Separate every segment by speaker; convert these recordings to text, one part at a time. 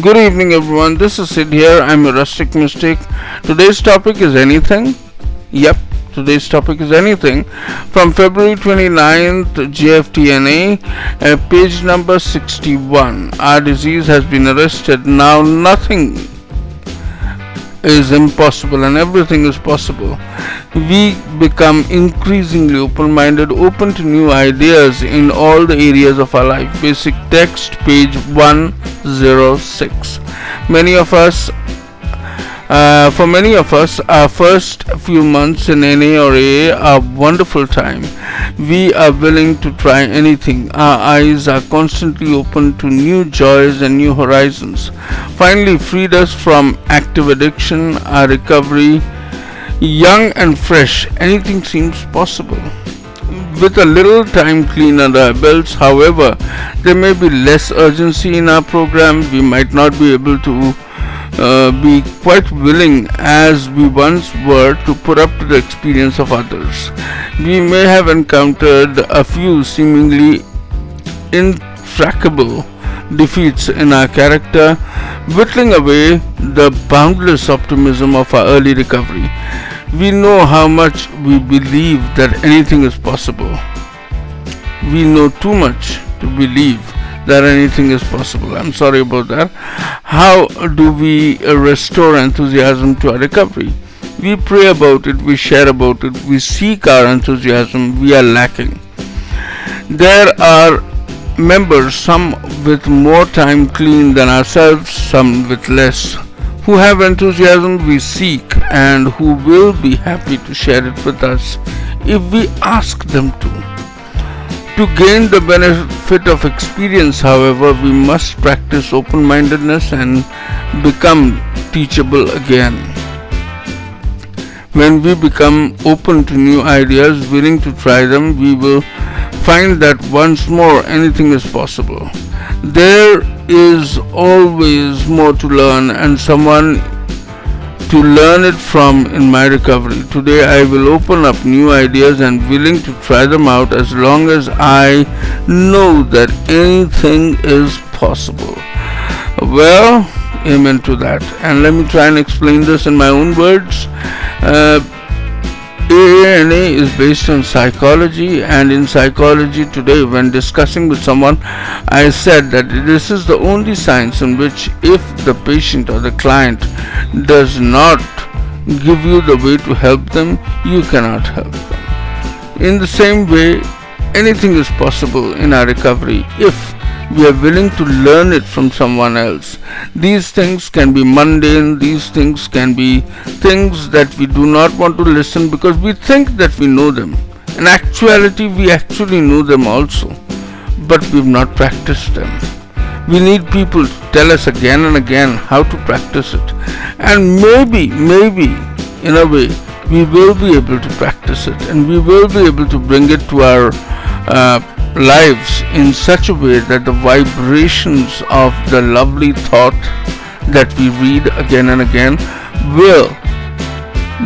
Speaker 1: Good evening, everyone. This is Sid here. I'm a rustic mystic. Today's topic is anything. Yep, today's topic is anything. From February 29th, JFTNA, uh, page number 61. Our disease has been arrested. Now, nothing is impossible and everything is possible. We become increasingly open minded, open to new ideas in all the areas of our life. Basic text, page 106. Many of us uh, for many of us, our first few months in NA or AA are a wonderful time. We are willing to try anything. Our eyes are constantly open to new joys and new horizons. Finally, freed us from active addiction, our recovery, young and fresh, anything seems possible with a little time clean under our belts. However, there may be less urgency in our program. We might not be able to uh, be quite willing as we once were to put up to the experience of others. We may have encountered a few seemingly intractable defeats in our character, whittling away the boundless optimism of our early recovery. We know how much we believe that anything is possible. We know too much to believe that anything is possible. I'm sorry about that. How do we uh, restore enthusiasm to our recovery? We pray about it, we share about it, we seek our enthusiasm, we are lacking. There are members, some with more time clean than ourselves, some with less, who have enthusiasm we seek and who will be happy to share it with us if we ask them to. To gain the benefit of experience, however, we must practice open mindedness and become teachable again. When we become open to new ideas, willing to try them, we will find that once more anything is possible. There is always more to learn, and someone to learn it from in my recovery. Today I will open up new ideas and willing to try them out as long as I know that anything is possible. Well, amen to that. And let me try and explain this in my own words. Uh, AANA is based on psychology, and in psychology today, when discussing with someone, I said that this is the only science in which, if the patient or the client does not give you the way to help them, you cannot help them. In the same way, anything is possible in our recovery if we are willing to learn it from someone else. These things can be mundane, these things can be things that we do not want to listen because we think that we know them. In actuality, we actually know them also, but we've not practiced them. We need people to tell us again and again how to practice it. And maybe, maybe, in a way, we will be able to practice it and we will be able to bring it to our uh, lives in such a way that the vibrations of the lovely thought that we read again and again will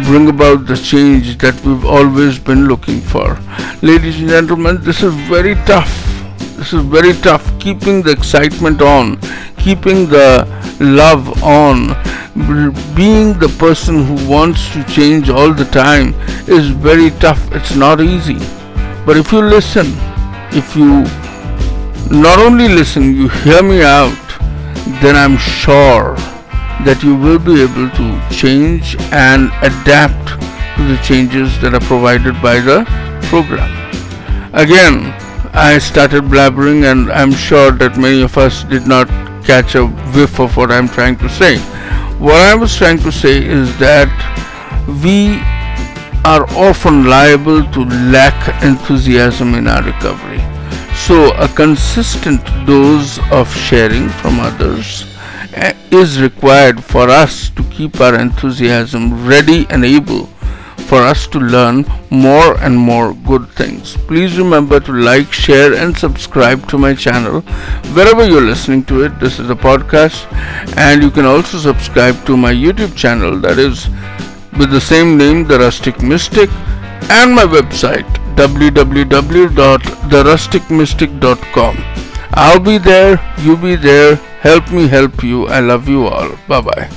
Speaker 1: bring about the change that we've always been looking for. Ladies and gentlemen, this is very tough. This is very tough. Keeping the excitement on, keeping the love on, being the person who wants to change all the time is very tough. It's not easy. But if you listen, if you not only listen, you hear me out, then I'm sure that you will be able to change and adapt to the changes that are provided by the program. Again, I started blabbering, and I'm sure that many of us did not catch a whiff of what I'm trying to say. What I was trying to say is that we are often liable to lack enthusiasm in our recovery. So, a consistent dose of sharing from others eh, is required for us to keep our enthusiasm ready and able for us to learn more and more good things. Please remember to like, share, and subscribe to my channel wherever you're listening to it. This is a podcast, and you can also subscribe to my YouTube channel that is with the same name, The Rustic Mystic, and my website www.therusticmystic.com. I'll be there, you be there. Help me help you. I love you all. Bye bye.